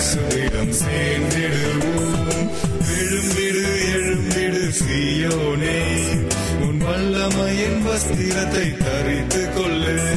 இயேசுவிடம் சேர்ந்திடுவோம். எழும்பிடு எழும்பிடு சியோனே. உன் வல்லமையின் வஸ்திரத்தை தரித்து கொள்ளு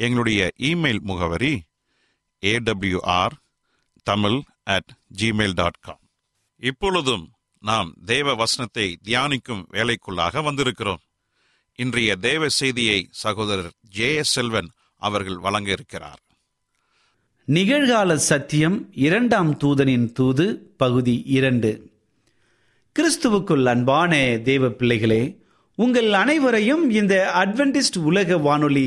எங்களுடைய இமெயில் முகவரி AWR Tamil at Gmail dot com இப்பொழுதும் நாம் தேவ வசனத்தை தியானிக்கும் வேலைக்குள்ளாக வந்திருக்கிறோம். இன்றைய தேவ செய்தியை சகோதரர் ஜே எஸ் செல்வன் அவர்கள் வழங்க இருக்கிறார். நிகழ்கால சத்தியம் இரண்டாம் தூதனின் தூது பகுதி இரண்டு. கிறிஸ்துவுக்குள் அன்பான தேவ பிள்ளைகளே உங்கள் அனைவரையும் இந்த அட்வென்டிஸ்ட் உலக வானொலி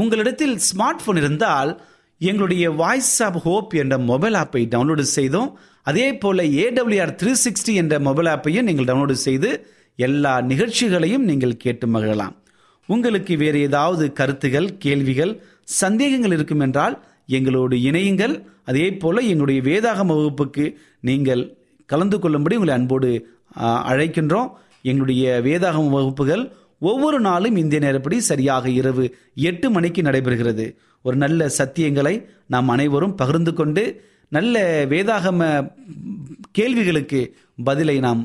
உங்களிடத்தில் ஸ்மார்ட் போன் இருந்தால் எங்களுடைய வாய்ஸ் ஆப் ஹோப் என்ற மொபைல் ஆப்பை டவுன்லோடு செய்தோம். அதே போல ஏடபிள்யூஆர் த்ரீ சிக்ஸ்டி என்ற மொபைல் ஆப்பையும் நீங்கள் டவுன்லோடு செய்து எல்லா நிகழ்ச்சிகளையும் நீங்கள் கேட்டு மகிழலாம். உங்களுக்கு வேறு ஏதாவது கருத்துகள் கேள்விகள் சந்தேகங்கள் இருக்கும் என்றால் எங்களோடு இணையுங்கள். அதே போல எங்களுடைய வேதாகம வகுப்புக்கு நீங்கள் கலந்து கொள்ளும்படி உங்களை அன்போடு அழைக்கின்றோம். எங்களுடைய வேதாகம வகுப்புகள் ஒவ்வொரு நாளும் இந்திய நேரப்படி சரியாக இரவு எட்டு மணிக்கு நடைபெறுகிறது. ஒரு நல்ல சத்தியங்களை நாம் அனைவரும் பகிர்ந்து கொண்டு நல்ல வேதாகம கேள்விகளுக்கு பதிலை நாம்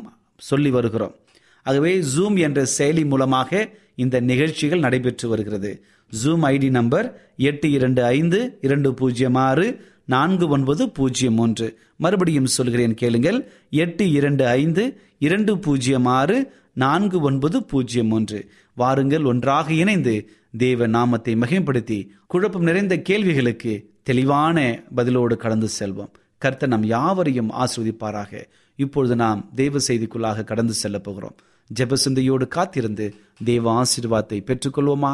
சொல்லி வருகிறோம். ஆகவே ஜூம் என்ற செயலி மூலமாக இந்த நிகழ்ச்சிகள் நடைபெற்று வருகிறது. ஜூம் ஐடி நம்பர் எட்டு இரண்டு ஐந்து இரண்டு பூஜ்ஜியம் ஆறு நான்கு ஒன்பது பூஜ்ஜியம் ஒன்று. மறுபடியும் சொல்கிறேன் கேளுங்கள். எட்டு இரண்டு ஐந்து இரண்டு பூஜ்ஜியம் ஆறு நான்கு ஒன்பது பூஜ்ஜியம் ஒன்று. வாருங்கள் ஒன்றாக இணைந்து தேவ நாமத்தை மகிமைப்படுத்தி குழப்பம் நிறைந்த கேள்விகளுக்கு தெளிவான பதிலோடு கடந்து செல்வோம். கர்த்தர் நம் யாவரையும் ஆஸ்வதிப்பாராக இப்பொழுது நாம் தேவ செய்திக்குள்ளாக கடந்து செல்ல போகிறோம். ஜெபசிந்தையோடு காத்திருந்து தேவ ஆசீர்வாதத்தை பெற்றுக்கொள்வோமா?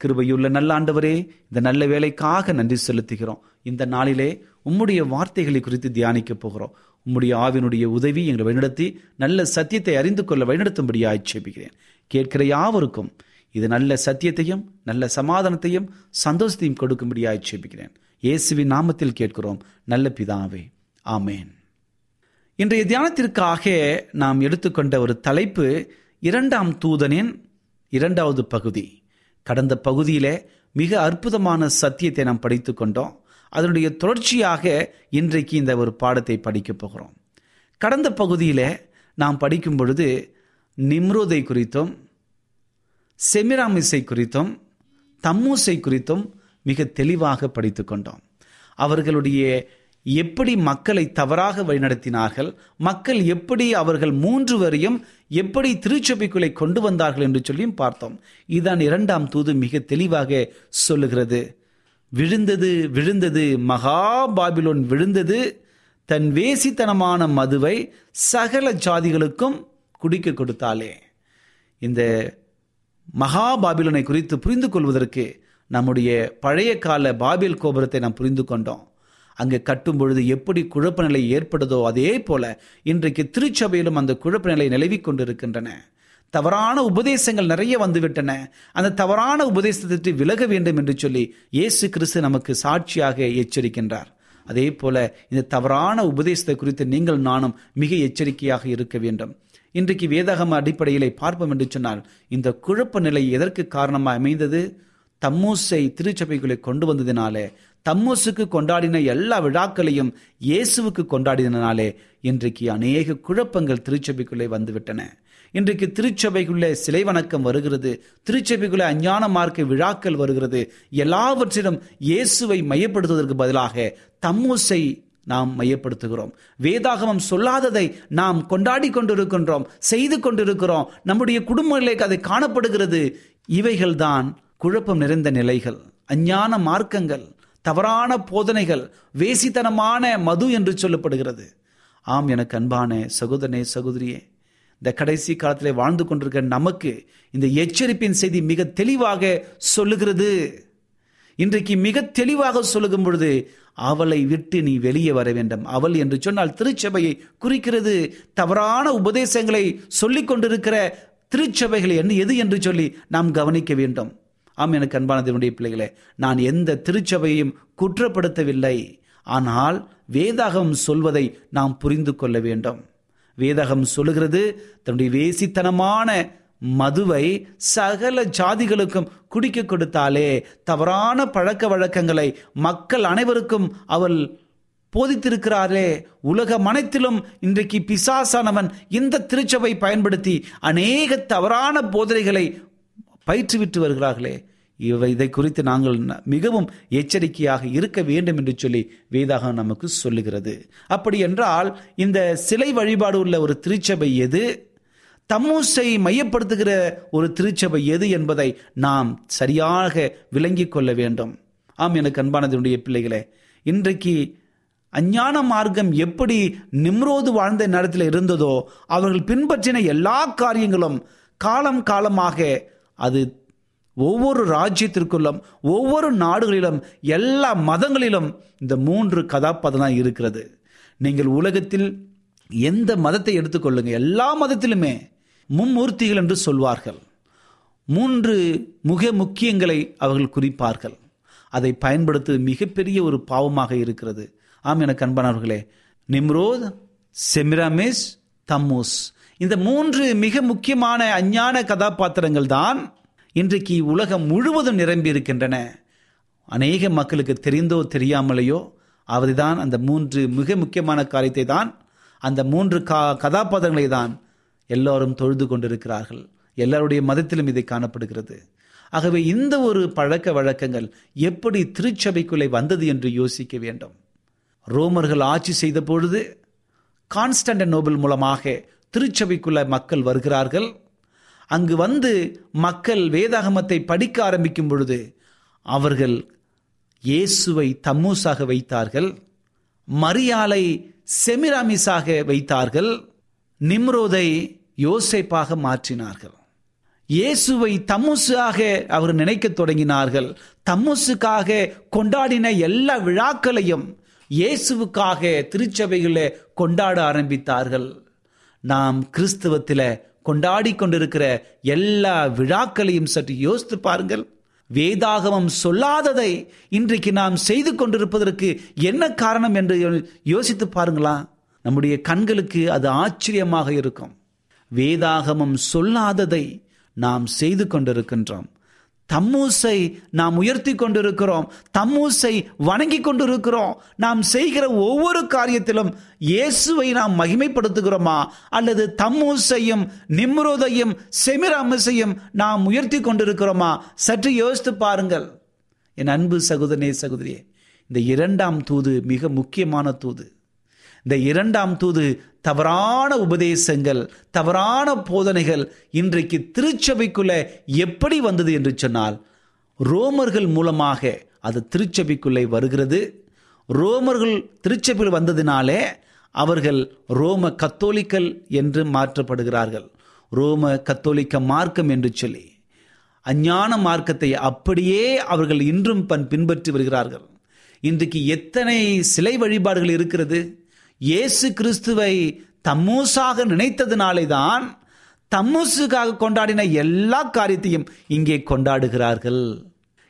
கிருபையுள்ள நல்ல ஆண்டவரே இந்த நல்ல வேலைக்காக நன்றி செலுத்துகிறோம். இந்த நாளிலே உம்முடைய வார்த்தைகளை குறித்து தியானிக்க போகிறோம். உம்முடைய ஆவினுடைய உதவி எங்களை வழிநடத்தி நல்ல சத்தியத்தை அறிந்து கொள்ள வழிநடத்தும்படி ஆட்சேபிக்கிறேன் கேட்கிற யாவருக்கும் இது நல்ல சத்தியத்தையும் நல்ல சமாதானத்தையும் சந்தோஷத்தையும் கொடுக்கும்படி ஆட்சேபிக்கிறேன் இயேசுவின் நாமத்தில் கேட்கிறோம். நல்ல பிதாவே ஆமேன். இன்றைய தியானத்திற்காக நாம் எடுத்துக்கொண்ட ஒரு தலைப்பு இரண்டாம் தூதனின் இரண்டாவது பகுதி. கடந்த பகுதியிலே மிக அற்புதமான சத்தியத்தை நாம் படித்து கொண்டோம் அதனுடைய தொடர்ச்சியாக இன்றைக்கு இந்த ஒரு பாடத்தை படிக்கப் போகிறோம். கடந்த பகுதியில் நாம் படிக்கும் பொழுது நிம்ரோதை குறித்தும் செமிராமிசை குறித்தும் தம்மூசை குறித்தும் மிக தெளிவாக படித்து கொண்டோம். அவர்களுடைய எப்படி மக்களை தவறாக வழிநடத்தினார்கள் மக்கள் எப்படி அவர்கள் மூன்று வரையும் எப்படி திருச்சபைக்குள்ளே கொண்டு வந்தார்கள் என்று சொல்லியும் பார்த்தோம். இதுதான் இரண்டாம் தூது மிக தெளிவாக சொல்லுகிறது. விழுந்தது விழுந்தது. மகா பாபிலோன் விழுந்தது. தன் வேசித்தனமான மதுவை சகல ஜாதிகளுக்கும் குடிக்க கொடுத்தாலே இந்த மகா பாபிலனை குறித்து புரிந்து கொள்வதற்கு நம்முடைய பழைய கால பாபில் கோபுரத்தை நாம் புரிந்து கொண்டோம். அங்கே கட்டும் பொழுது எப்படி குழப்ப நிலை ஏற்படுதோ அதே போல இன்றைக்கு திருச்சபையிலும் அந்த குழப்ப நிலை நிலவிக் கொண்டிருக்கின்றன. தவறான உபதேசங்கள் நிறைய வந்துவிட்டன. அந்த தவறான உபதேசத்தை விலக வேண்டும் என்று சொல்லி இயேசு கிறிஸ்து நமக்கு சாட்சியாக எச்சரிக்கின்றார். அதே போல இந்த தவறான உபதேசத்தை குறித்து நீங்கள் நானும் மிக எச்சரிக்கையாக இருக்க வேண்டும். இன்றைக்கு வேதகம அடிப்படையிலே பார்ப்போம் என்று சொன்னால் இந்த குழப்ப நிலை எதற்கு காரணமாக அமைந்தது? தம்மூசை திருச்சபைக்குள்ளே கொண்டு வந்ததினாலே தம்மூசுக்கு கொண்டாடின எல்லா விழாக்களையும் இயேசுவுக்கு கொண்டாடினாலே இன்றைக்கு அநேக குழப்பங்கள் திருச்சபைக்குள்ளே வந்துவிட்டன. இன்றைக்கு திருச்சபைக்குள்ளே சிலை வணக்கம் வருகிறது. திருச்சபைக்குள்ளே அஞ்ஞான மார்க்க விழாக்கள் வருகிறது. எல்லாவற்றிலும் இயேசுவை மையப்படுத்துவதற்கு பதிலாக தம்மூசை நாம் மையப்படுத்துகிறோம். வேதாகமம் சொல்லாததை நாம் கொண்டாடி கொண்டிருக்கின்றோம் செய்து கொண்டிருக்கிறோம். நம்முடைய குடும்பங்களுக்கு அது காணப்படுகிறது. இவைகள்தான் குழப்பம் நிறைந்த நிலைகள் அஞ்ஞான மார்க்கங்கள் தவறான போதனைகள் வேசித்தனமான மது என்று சொல்லப்படுகிறது. ஆம் எனக்கு அன்பான சகோதரனே சகோதரியே இந்த கடைசி காலத்தில் வாழ்ந்து கொண்டிருக்கிற நமக்கு இந்த எச்சரிப்பின் செய்தி மிக தெளிவாக சொல்லுகிறது. இன்றைக்கு மிக தெளிவாக சொல்லுகும் பொழுது அவளை விட்டு நீ வெளியே வர வேண்டும். அவள் என்று சொன்னால் திருச்சபையை குறிக்கிறது. தவறான உபதேசங்களை சொல்லிக் கொண்டிருக்கிற திருச்சபைகள் என்ன எது என்று சொல்லி நாம் கவனிக்க வேண்டும். ஆம் எனக்கு அன்பானதனுடைய பிள்ளைகளே நான் எந்த திருச்சபையையும் குற்றப்படுத்தவில்லை. ஆனால் வேதாகம் சொல்வதை நாம் புரிந்து கொள்ள வேண்டும். வேதகம் சொல்லுகிறது தன்னுடைய வேசித்தனமான மதுவை சகல ஜாதிகளுக்கும் குடிக்க கொடுத்தாலே தவறான பழக்க வழக்கங்களை மக்கள் அனைவருக்கும் அவள் போதித்திருக்கிறாரே உலகம் அனைத்திலும் இன்றைக்கு பிசாசானவன் இந்த திருச்சபை பயன்படுத்தி அநேக தவறான போதனைகளை பயிற்றுவிட்டு வருகிறார்களே. இவை இதை குறித்து நாங்கள் மிகவும் எச்சரிக்கையாக இருக்க வேண்டும் என்று சொல்லி வேதாகம் நமக்கு சொல்லுகிறது. அப்படி என்றால் இந்த சிலை வழிபாடு உள்ள ஒரு திருச்சபை எது? தம்மூசை மையப்படுத்துகிற ஒரு திருச்சபை எது என்பதை நாம் சரியாக விளங்கிக் கொள்ள வேண்டும். ஆம் எனக்கு அன்பானதனுடைய பிள்ளைகளே இன்றைக்கு அஞ்ஞான மார்க்கம் எப்படி நிம்ரோது வாழ்ந்த நேரத்தில் இருந்ததோ அவர்கள் பின்பற்றின எல்லா காரியங்களும் காலம் காலமாக அது ஒவ்வொரு ராஜ்யத்திற்குள்ளும் ஒவ்வொரு நாடுகளிலும் எல்லா மதங்களிலும் இந்த மூன்று கதாபாத்திரம் இருக்கிறது. நீங்கள் உலகத்தில் எந்த மதத்தை எடுத்துக்கொள்ளுங்க எல்லா மதத்திலுமே மும்மூர்த்திகள் என்று சொல்வார்கள். மூன்று முக முக்கியங்களை அவர்கள் குறிப்பார்கள். அதை பயன்படுத்துவது மிகப்பெரிய ஒரு பாவமாக இருக்கிறது. ஆம் எனக்கு அன்பானவர்களே நிம்ரோத் செமிராமிஸ் தம்மூஸ். இந்த மூன்று மிக முக்கியமான அஞ்ஞான கதாபாத்திரங்கள் தான் இன்றைக்கு உலகம் முழுவதும் நிரம்பி இருக்கின்றன அநேக மக்களுக்கு தெரிந்தோ தெரியாமலேயோ அவர்தான் அந்த மூன்று மிக முக்கியமான காரியத்தை தான் அந்த மூன்று கா கதாபாத்திரங்களை தான் எல்லோரும் தொழுது கொண்டிருக்கிறார்கள். எல்லாருடைய மதத்திலும் இதை காணப்படுகிறது. ஆகவே இந்த ஒரு பழக்க வழக்கங்கள் எப்படி திருச்சபைக்குள்ளே வந்தது என்று யோசிக்க வேண்டும். ரோமர்கள் ஆட்சி செய்த பொழுது கான்ஸ்டன்ட நோபல் மூலமாக திருச்சபைக்குள்ள மக்கள் வருகிறார்கள். அங்கு வந்து மக்கள் வேதாகமத்தை படிக்க ஆரம்பிக்கும் பொழுது அவர்கள் இயேசுவை தம்மூசாக வைத்தார்கள் மரியாலை செமிராமிஸாக வைத்தார்கள் நிம்ரோதை யோசைப்பாக மாற்றினார்கள். இயேசுவை தம்முசாக அவர் நினைக்க தொடங்கினார்கள். தம்முசுக்காக கொண்டாடின எல்லா விழாக்களையும் இயேசுவுக்காக திருச்சபைகளை கொண்டாட ஆரம்பித்தார்கள். நாம் கிறிஸ்தவத்தில் கொண்டாடி கொண்டிருக்கிற எல்லா விழாக்களையும் சற்று யோசித்து பாருங்கள். வேதாகமம் சொல்லாததை இன்றைக்கு நாம் செய்து கொண்டிருப்பதற்கு என்ன காரணம் என்று யோசித்து பாருங்களா. நம்முடைய கண்களுக்கு அது ஆச்சரியமாக இருக்கும். வேதாகமம் சொல்லாததை நாம் செய்து கொண்டிருக்கின்றோம். தம்மூசை நாம் உயர்த்தி கொண்டிருக்கிறோம். தம்மூசை வணங்கி கொண்டிருக்கிறோம். நாம் செய்கிற ஒவ்வொரு காரியத்திலும் இயேசுவை நாம் மகிமைப்படுத்துகிறோமா? அல்லது தம்மூசையும் நிம்ரோதையும் செமிராமசையும் நாம் உயர்த்தி கொண்டிருக்கிறோமா? சற்று யோசித்து பாருங்கள். என் அன்பு சகோதரனே சகோதரியே இந்த இரண்டாம் தூது மிக முக்கியமான தூது. இந்த இரண்டாம் தூது தவறான உபதேசங்கள் தவறான போதனைகள் இன்றைக்கு திருச்சபைக்குள்ள எப்படி வந்தது என்று சொன்னால் ரோமர்கள் மூலமாக அது திருச்சபைக்குள்ளே வருகிறது. ரோமர்கள் திருச்சபையில் வந்ததினாலே அவர்கள் ரோம கத்தோலிக்கல் என்று மாற்றப்படுகிறார்கள். ரோம கத்தோலிக்க மார்க்கம் என்று சொல்லி அஞ்ஞான மார்க்கத்தை அப்படியே அவர்கள் இன்றும் பன் பின்பற்றி வருகிறார்கள். இன்றைக்கு எத்தனை சிலை வழிபாடுகள் இருக்கிறது? இயேசு கிறிஸ்துவை தம்மூசாக நினைத்ததினாலே தான் தம்மூசுக்காக கொண்டாடின எல்லா காரியத்தையும் இங்கே கொண்டாடுகிறார்கள்.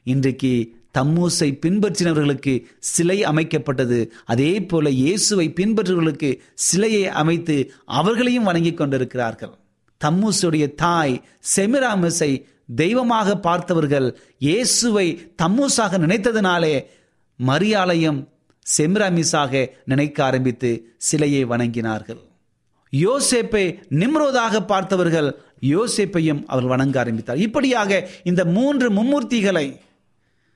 இன்றைக்கு தம்மூசை பின்பற்றினவர்களுக்கு சிலை அமைக்கப்பட்டது. அதே போல இயேசுவை பின்பற்றுவர்களுக்கு சிலையை அமைத்து அவர்களையும் வணங்கி கொண்டிருக்கிறார்கள். தம்மூசுடைய தாய் செமிராமஸை தெய்வமாக பார்த்தவர்கள் இயேசுவை தம்மூசாக நினைத்ததினாலே மரியாலையும் செம்ராமிஸாக நினைக்க ஆரம்பித்து சிலையை வணங்கினார்கள். யோசேப்பை நிம்ரோதாக பார்த்தவர்கள் யோசேப்பையும் அவர் வணங்க ஆரம்பித்தார். இப்படியாக இந்த மூன்று மும்மூர்த்திகளை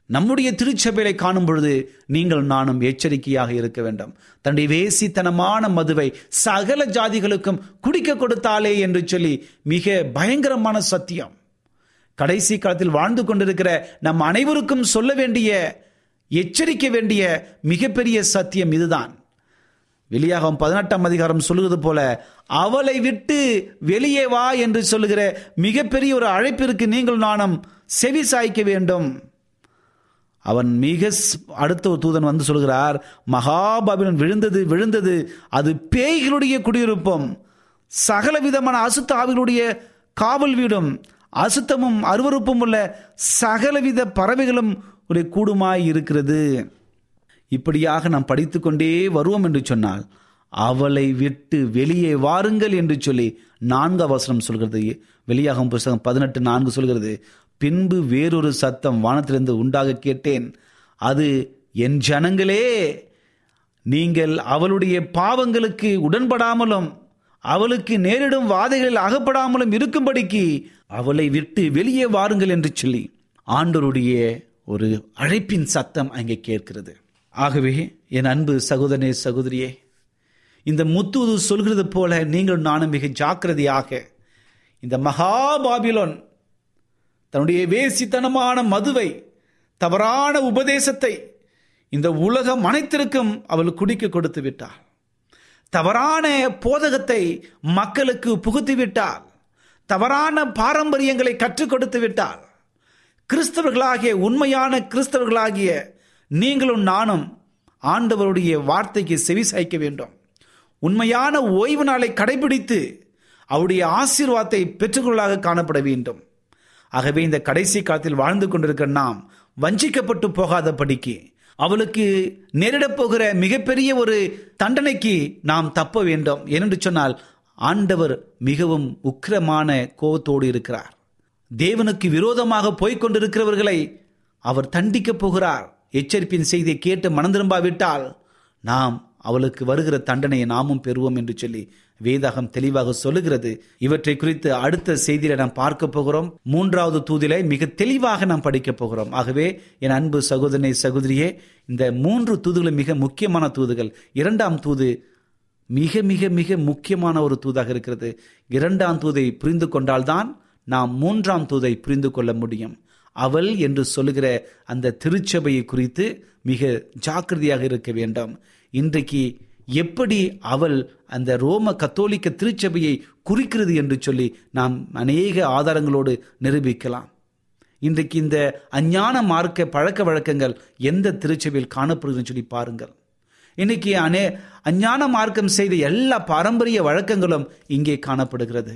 நம்முடைய திருச்சபையை காணும் பொழுது நீங்கள் நானும் எச்சரிக்கையாக இருக்க வேண்டும். தன்னுடைய வேசித்தனமான மதுவை சகல ஜாதிகளுக்கும் குடிக்க கொடுத்தாலே என்று சொல்லி மிக பயங்கரமான சத்தியம். கடைசி காலத்தில் வாழ்ந்து கொண்டிருக்கிற நம் அனைவருக்கும் சொல்ல வேண்டிய எச்சரிக்க வேண்டிய மிகப்பெரிய சத்தியம் இதுதான். வெளியாகும் பதினெட்டாம் அதிகாரம் சொல்லுவது போல அவளை விட்டு வெளியே வா என்று சொல்லுகிற மிகப்பெரிய ஒரு அழைப்பிற்கு நீங்கள் நானும் செவி சாய்க்க வேண்டும். அவன் மிக அடுத்த ஒரு தூதன் வந்து சொல்கிறார் மகாபாபிலன் விழுந்தது விழுந்தது அது பேய்களுடைய குடியிருப்பும் சகல விதமான அசுத்த ஆவிகளுடைய காவல் வீடும் அசுத்தமும் அருவறுப்பும் உள்ள சகலவித பறவைகளும் ஒரு கூடுமாய் இருக்கிறது. இப்படியாக நாம் படித்துக்கொண்டே வருவோம் என்று சொன்னால் அவளை விட்டு வெளியே வாருங்கள் என்று சொல்லி நான்கு அவசரம் சொல்கிறது. வெளியாகும் புஸ்தகம் பதினெட்டு நான்கு சொல்கிறது பின்பு வேறொரு சத்தம் வானத்திலிருந்து உண்டாக கேட்டேன். அது என் ஜனங்களே நீங்கள் அவளுடைய பாவங்களுக்கு உடன்படாமலும் அவளுக்கு நேரிடும் வாதைகளில் அகப்படாமலும் இருக்கும்படிக்கு அவளை விட்டு வெளியே வாருங்கள் என்று சொல்லி ஆண்டோருடைய ஒரு அழைப்பின் சத்தம் அங்கே கேட்கிறது. ஆகவே என் அன்பு சகோதரனே சகோதரியே இந்த முத்துது சொல்கிறது போல நீங்கள் நானும் மிக ஜாக்கிரதையாக இந்த மகாபாபிலோன் தன்னுடைய வேசித்தனமான மதுவை தவறான உபதேசத்தை இந்த உலகம் அனைத்திற்கும் அவள் குடிக்க கொடுத்து விட்டாள். தவறான போதகத்தை மக்களுக்கு புகுத்தி விட்டாள். தவறான பாரம்பரியங்களை கற்றுக் கொடுத்து விட்டாள். கிறிஸ்தவர்களாகிய உண்மையான கிறிஸ்தவர்களாகிய நீங்களும் நானும் ஆண்டவருடைய வார்த்தைக்கு செவி சாய்க்க வேண்டும். உண்மையான ஓய்வு நாளை கடைபிடித்து அவருடைய ஆசீர்வாதத்தை பெற்றுக்கொள்ளாக காணப்பட வேண்டும். ஆகவே இந்த கடைசி காலத்தில் வாழ்ந்து கொண்டிருக்கிற நாம் வஞ்சிக்கப்பட்டு போகாத படிக்கு அவளுக்கு நேரிடப் போகிற மிகப்பெரிய ஒரு தண்டனைக்கு நாம் தப்ப வேண்டும். ஏனென்று சொன்னால் ஆண்டவர் மிகவும் உக்கிரமான கோபத்தோடு இருக்கிறார். தேவனுக்கு விரோதமாக கொண்டிருக்கிறவர்களை அவர் தண்டிக்கப் போகிறார். எச்சரிப்பின் செய்தியை கேட்டு மனந்திரும்பாவிட்டால் நாம் அவளுக்கு வருகிற தண்டனையை நாமும் பெறுவோம் என்று சொல்லி வேதாகம் தெளிவாக சொல்லுகிறது. இவற்றை குறித்து அடுத்த செய்தியில நாம் பார்க்க போகிறோம். மூன்றாவது தூதிலை மிக தெளிவாக நாம் படிக்க போகிறோம். ஆகவே என் அன்பு சகோதரனை சகோதரியே இந்த மூன்று தூதுகளும் மிக முக்கியமான தூதுகள். இரண்டாம் தூது மிக மிக மிக முக்கியமான ஒரு தூதாக இருக்கிறது. இரண்டாம் தூதை புரிந்து கொண்டால்தான் நாம் மூன்றாம் தூதை புரிந்து கொள்ள முடியும். அவள் என்று சொல்லுகிற அந்த திருச்சபையை குறித்து மிக ஜாக்கிரதையாக இருக்க வேண்டும். இன்றைக்கு எப்படி அவள் அந்த ரோம கத்தோலிக்க திருச்சபையை குறிக்கிறது என்று சொல்லி நாம் அநேக ஆதாரங்களோடு நிரூபிக்கலாம். இன்றைக்கு இந்த அஞ்ஞான மார்க்க பழக்க வழக்கங்கள் எந்த திருச்சபையில் காணப்படுதுன்னு சொல்லி பாருங்கள். இன்னைக்கு அனே அஞ்ஞான மார்க்கம் செய்த எல்லா பாரம்பரிய வழக்கங்களும் இங்கே காணப்படுகிறது.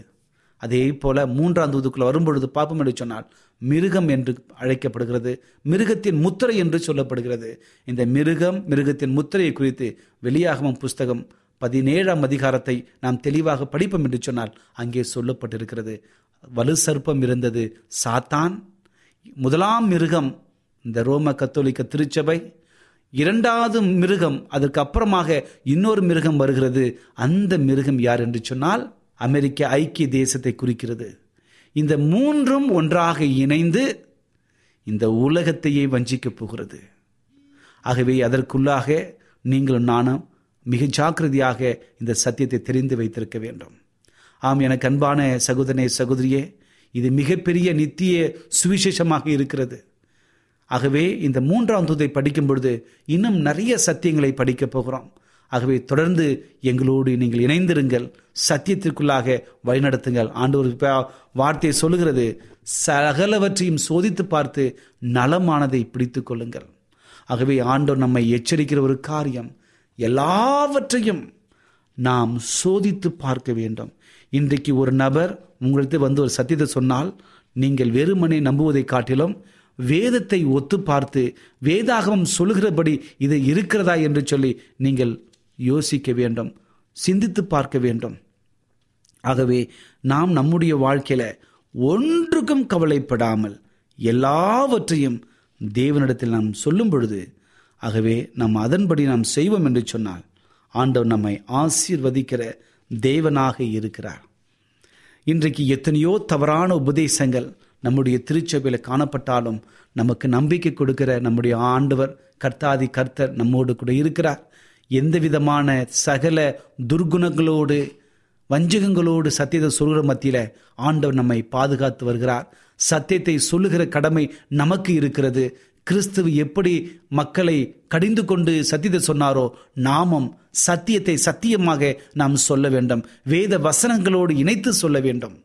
அதே போல மூன்றாம் தூதுக்குள்ள வரும்பொழுது பார்ப்போம் என்று சொன்னால் மிருகம் என்று அழைக்கப்படுகிறது. மிருகத்தின் முத்திரை என்று சொல்லப்படுகிறது. இந்த மிருகம் மிருகத்தின் முத்திரையை குறித்து வெளியாகவும் புஸ்தகம் பதினேழாம் அதிகாரத்தை நாம் தெளிவாக படிப்போம் என்று சொன்னால் அங்கே சொல்லப்பட்டிருக்கிறது. வலு சர்ப்பம் இருந்தது சாத்தான். முதலாம் மிருகம் இந்த ரோம கத்தோலிக்க திருச்சபை. இரண்டாவது மிருகம் அதற்கு அப்புறமாக இன்னொரு மிருகம் வருகிறது. அந்த மிருகம் யார் என்று சொன்னால் அமெரிக்க ஐக்கிய தேசத்தை குறிக்கிறது. இந்த மூன்றும் ஒன்றாக இணைந்து இந்த உலகத்தையே வஞ்சிக்கப் போகிறது. ஆகவே அதற்குள்ளாக நீங்களும் நானும் மிக ஜாக்கிரதையாக இந்த சத்தியத்தை தெரிந்து வைத்திருக்க வேண்டும். ஆம் எனக்கு அன்பான சகோதரனே சகோதரியே இது மிகப்பெரிய நித்திய சுவிசேஷமாக இருக்கிறது. ஆகவே இந்த மூன்றாம் தூதை படிக்கும் பொழுது இன்னும் நிறைய சத்தியங்களை படிக்கப் போகிறோம். ஆகவே தொடர்ந்து எங்களோடு நீங்கள் இணைந்திருங்கள். சத்தியத்திற்குள்ளாக வழிநடத்துங்கள். ஆண்டவர் வார்த்தையை சொல்லுகிறது. சகலவற்றையும் சோதித்து பார்த்து நலமானதை பிடித்து கொள்ளுங்கள். ஆகவே ஆண்டவர் நம்மை எச்சரிக்கிற ஒரு காரியம். எல்லாவற்றையும் நாம் சோதித்து பார்க்க வேண்டும். இன்றைக்கு ஒரு நபர் உங்களுக்கு வந்து ஒரு சத்தியத்தை சொன்னால் நீங்கள் வெறுமனை நம்புவதை காட்டிலும் வேதத்தை ஒத்து பார்த்து வேதாகமம் சொல்லுகிறபடி இது இருக்கிறதா என்று சொல்லி நீங்கள் யோசிக்க வேண்டும் சிந்தித்து பார்க்க வேண்டும். ஆகவே நாம் நம்முடைய வாழ்க்கையில ஒன்றுக்கும் கவலைப்படாமல் எல்லாவற்றையும் தேவனிடத்தில் நாம் சொல்லும் பொழுது ஆகவே நாம் அதன்படி நாம் செய்வோம் என்று சொன்னால் ஆண்டவர் நம்மை ஆசீர்வதிக்கிற தேவனாக இருக்கிறார். இன்றைக்கு எத்தனையோ தவறான உபதேசங்கள் நம்முடைய திருச்சபையில் காணப்பட்டாலும் நமக்கு நம்பிக்கை கொடுக்கிற நம்முடைய ஆண்டவர் கர்த்தாதி கர்த்தர் நம்மோடு கூட இருக்கிறார். எந்த விதமான சகல துர்குணங்களோடு வஞ்சகங்களோடு சத்தியத்தை சொல்கிற மத்தியில் ஆண்டவர் நம்மை பாதுகாத்து வருகிறார். சத்தியத்தை சொல்லுகிற கடமை நமக்கு இருக்கிறது. கிறிஸ்துவ எப்படி மக்களை கடிந்து கொண்டு சத்தியத்தை சொன்னாரோ நாமும் சத்தியத்தை சத்தியமாக நாம் சொல்ல வேண்டும். வேத வசனங்களோடு இணைத்து சொல்ல வேண்டும்.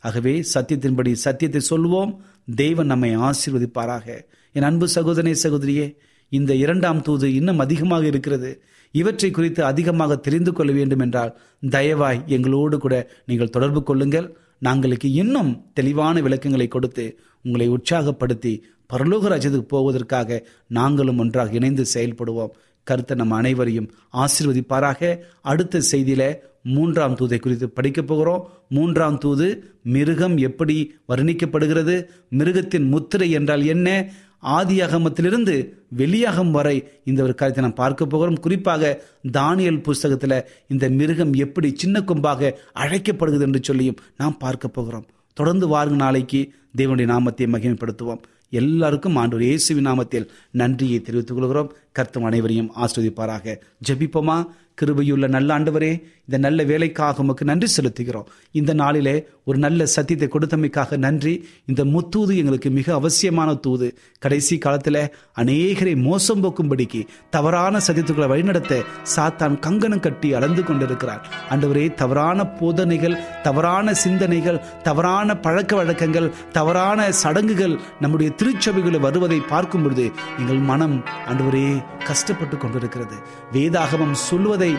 ஆகவே சத்தியத்தின்படி சத்தியத்தை சொல்வோம் தெய்வன் நம்மை ஆசீர்வதிப்பாராக. என் அன்பு சகோதரனே சகோதரியே இந்த இரண்டாம் தூது இன்னும் அதிகமாக இருக்கிறது. இவற்றை குறித்து அதிகமாக தெரிந்து கொள்ள வேண்டும் என்றால் தயவாய் எங்களோடு கூட நீங்கள் தொடர்பு கொள்ளுங்கள். நாங்களுக்கு இன்னும் தெளிவான விளக்கங்களை கொடுத்து உங்களை உற்சாகப்படுத்தி பரலோக ராஜ்யத்துக்கு போவதற்காக நாங்களும் ஒன்றாக இணைந்து செயல்படுவோம். கருத்தை நம் அனைவரையும் ஆசீர்வதிப்பாராக. அடுத்த செய்தியில மூன்றாம் தூதை குறித்து படிக்கப் போகிறோம். மூன்றாம் தூது மிருகம் எப்படி வர்ணிக்கப்படுகிறது? மிருகத்தின் முத்திரை என்றால் என்ன? ஆதி அகமத்திலிருந்து வெளியாகம் வரை இந்த ஒரு காரியத்தை நாம் பார்க்க போகிறோம். குறிப்பாக தானியல் புஸ்தகத்தில் இந்த மிருகம் எப்படி சின்ன கொம்பாக அழைக்கப்படுகிறது என்று சொல்லியும் நாம் பார்க்க போகிறோம். தொடர்ந்து வாருங்க நாளைக்கு தேவனுடைய நாமத்தை மகிமைப்படுத்துவோம். எல்லாருக்கும் ஆண்டு இயேசுவின் நாமத்தில் நன்றியை தெரிவித்துக் கொள்கிறோம். கர்த்தம் அனைவரையும் ஆஸ்வதிப்பாராக. ஜபிப்போமா? கிருபையுள்ள நல்ல ஆண்டவரே இந்த நல்ல வேலைக்காக உமக்கு நன்றி செலுத்துகிறோம். இந்த நாளிலே ஒரு நல்ல சத்தியத்தை கொடுத்தமைக்காக நன்றி. இந்த முத்தூது எங்களுக்கு மிக அவசியமான தூது. கடைசி காலத்தில் அநேகரை மோசம் போக்கும்படிக்கு தவறான சத்தியத்துக்களை வழிநடத்த சாத்தான் கங்கணம் கட்டி அளந்து கொண்டிருக்கிறார். ஆண்டவரே தவறான போதனைகள் தவறான சிந்தனைகள் தவறான பழக்க வழக்கங்கள் தவறான சடங்குகள் நம்முடைய திருச்சபைகளை வருவதை பார்க்கும் பொழுது எங்கள் மனம் அன்றுவரே கஷ்டப்பட்டு கொண்டிருக்கிறது. வேதாகமம் சொல்வதை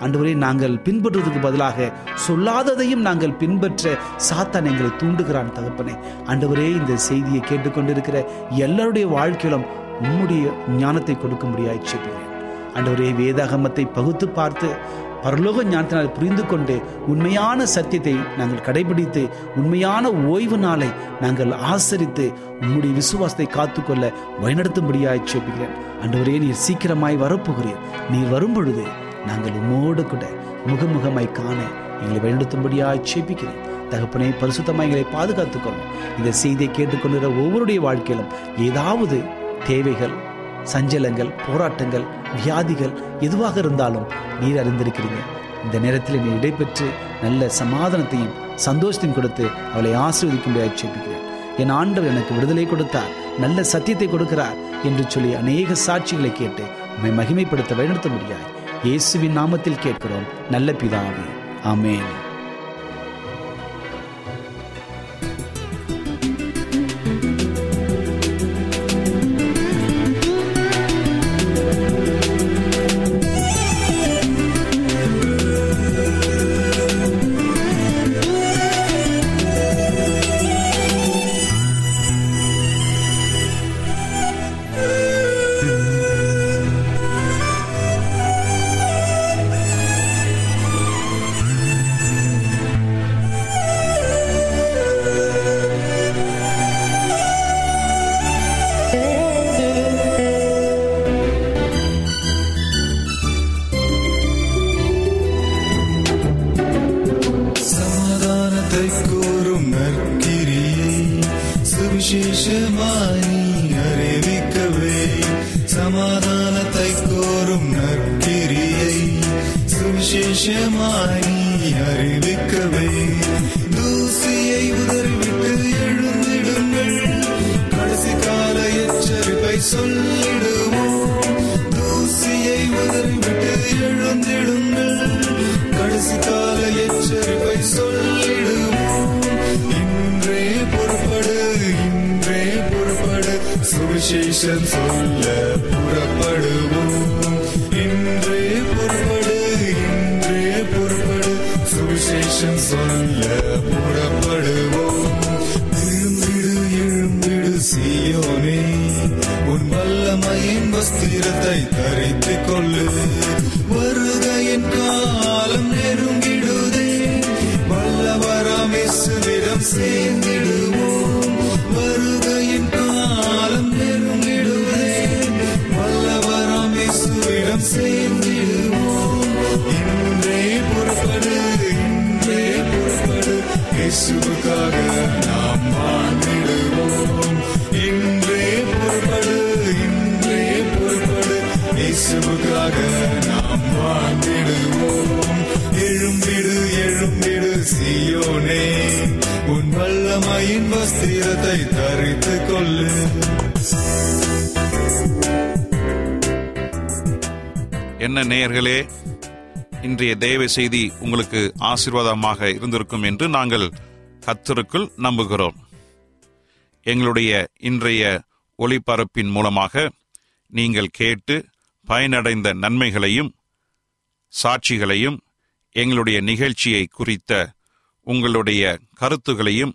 அன்றுவரே நாங்கள் பின்பற்றுவதற்கு பதிலாக சொல்லாததையும் நாங்கள் பின்பற்ற சாத்தான் எங்களை தூண்டுகிறான் தகப்பனே. அன்றுவரே இந்த செய்தியை கேட்டுக்கொண்டிருக்கிற எல்லாருடைய வாழ்க்கையிலும் உம்முடைய ஞானத்தை கொடுக்க செய்கிறேன் அன்றுவரே வேதாகமத்தை பகுத்து பார்த்து பரலோக ஞானத்தினால் புரிந்து கொண்டு உண்மையான சத்தியத்தை நாங்கள் கடைபிடித்து உண்மையான ஓய்வு நாளை நாங்கள் ஆசரித்து உம்முடைய விசுவாசத்தை காத்துக்கொள்ள வழிநடத்தும்படியாய் செப்புகிறேன் ஆண்டவரே நீர் சீக்கிரமாய் வரப்போகிறீர். நீர் வரும் பொழுது நாங்கள் உம்மோடு கூட முகமுகமாய் காண எங்களை வழிநடத்தும்படியாய் சேப்பிக்கிறேன் தகப்பனை பரிசுத்தமாக எங்களை பாதுகாத்துக்கொள்ளும் இந்த செய்தியை கேட்டுக்கொள்கிற ஒவ்வொருடைய வாழ்க்கையிலும் ஏதாவது தேவைகள் சஞ்சலங்கள் போராட்டங்கள் வியாதிகள் எதுவாக இருந்தாலும் நீர் அறிந்திருக்கிறீங்க. இந்த நேரத்தில் நீ இடைபெற்று நல்ல சமாதானத்தையும் சந்தோஷத்தையும் கொடுத்து அவளை ஆசீர்வதிக்கும்படியாக ஜெபிக்கிறேன் என் ஆண்டவர் எனக்கு விடுதலை கொடுத்தார் நல்ல சத்தியத்தை கொடுக்கிறார் என்று சொல்லி அநேக சாட்சிகளை கேட்டு உண்மை மகிமைப்படுத்த வழிநடத்த முடியாது இயேசுவின் நாமத்தில் கேட்கிறோம். நல்ல பிதாவே. அமேன் வல்லமையின் வஸ்திரத்தை தரித்து கொள்ளு. என்ன நேயர்களே இன்றைய தேவ செய்தி உங்களுக்கு ஆசீர்வாதமாக இருந்திருக்கும் என்று நாங்கள் கத்தருக்குள் நம்புகிறோம். எங்களுடைய இன்றைய ஒளிபரப்பின் மூலமாக நீங்கள் கேட்டு பயனடைந்த நன்மைகளையும் சாட்சிகளையும் எங்களுடைய நிகழ்ச்சியை குறித்த உங்களுடைய கருத்துகளையும்